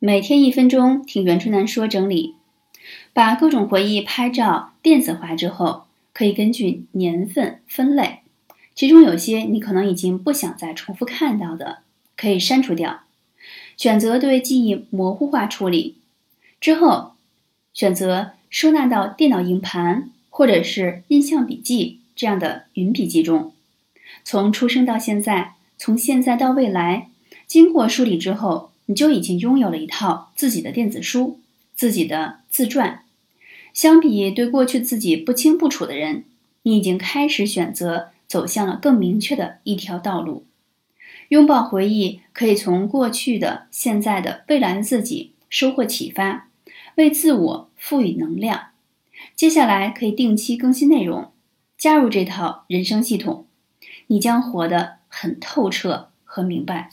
每天一分钟，听袁春楠说整理，把各种回忆拍照电子化之后，可以根据年份分类。其中有些你可能已经不想再重复看到的，可以删除掉。选择对记忆模糊化处理之后，选择收纳到电脑硬盘或者是印象笔记这样的云笔记中。从出生到现在，从现在到未来，经过梳理之后。你就已经拥有了一套自己的电子书，自己的自传。相比对过去自己不清不楚的人，你已经开始选择走向了更明确的一条道路。拥抱回忆，可以从过去的、现在的、未来的自己收获启发，为自我赋予能量。接下来可以定期更新内容，加入这套人生系统，你将活得很透彻和明白。